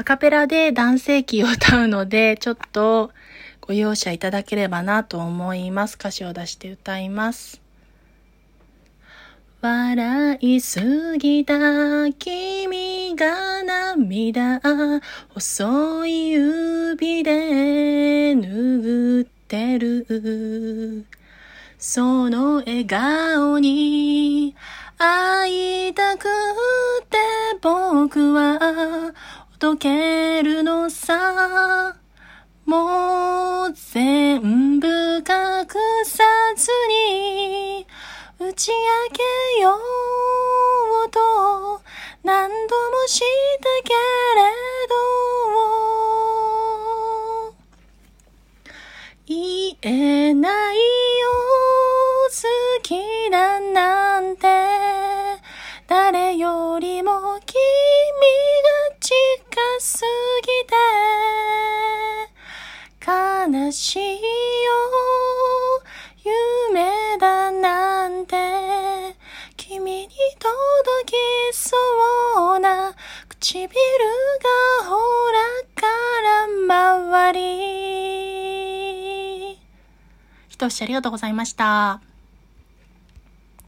アカペラで男性キーを歌うので、ちょっとご容赦いただければなと思います。歌詞を出して歌います。笑いすぎた君が涙細い指で拭ってるその笑顔に会いたくて僕は解けるのさもう全部隠さずに打ち明けようと何度もしたけれど言えないよ好きだなんて誰よりも君ぎて悲しいよ夢だなんて君に届きそうな唇がほらから周りひとしありがとうございました。